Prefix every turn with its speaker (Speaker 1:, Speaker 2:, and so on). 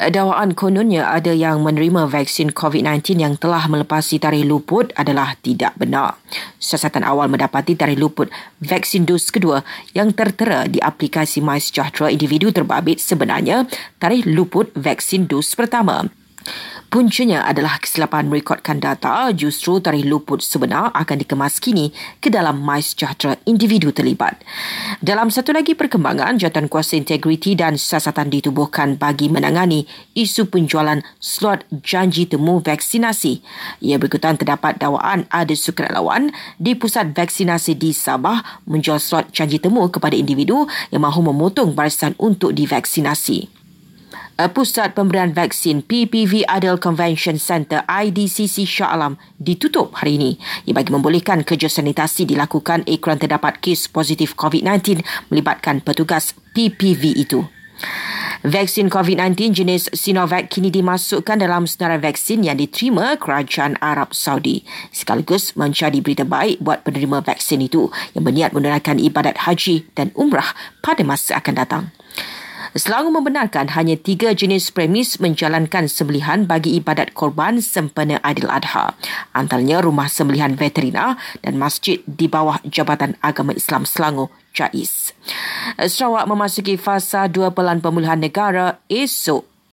Speaker 1: Dakwaan kononnya ada yang menerima vaksin COVID-19 yang telah melepasi tarikh luput adalah tidak benar. Siasatan awal mendapati tarikh luput vaksin dos kedua yang tertera di aplikasi MySejahtera individu terbabit sebenarnya tarikh luput vaksin dos pertama. Puncanya adalah kesilapan merekodkan data justru tarikh luput sebenar akan dikemas kini ke dalam MySejahtera individu terlibat. Dalam satu lagi perkembangan, Jawatan Kuasa Integriti dan Siasatan ditubuhkan bagi menangani isu penjualan slot janji temu vaksinasi. Ia berikutan terdapat dakwaan ada sukarelawan di pusat vaksinasi di Sabah menjual slot janji temu kepada individu yang mahu memotong barisan untuk divaksinasi. Eh, Pusat Pemberian Vaksin PPV Adel Convention Center IDCC Shah Alam ditutup hari ini. Ia bagi membolehkan kerja sanitasi dilakukan ikran terdapat kes positif COVID-19 melibatkan petugas PPV itu. Vaksin COVID-19 jenis Sinovac kini dimasukkan dalam senarai vaksin yang diterima Kerajaan Arab Saudi. Sekaligus mencari berita baik buat penerima vaksin itu yang berniat menunaikan ibadat haji dan umrah pada masa akan datang. Selangor membenarkan hanya tiga jenis premis menjalankan sembelihan bagi ibadat korban sempena Aidil Adha. Antaranya rumah sembelihan veterina dan masjid di bawah Jabatan Agama Islam Selangor JAIS. Sarawak memasuki fasa dua pelan pemulihan negara esok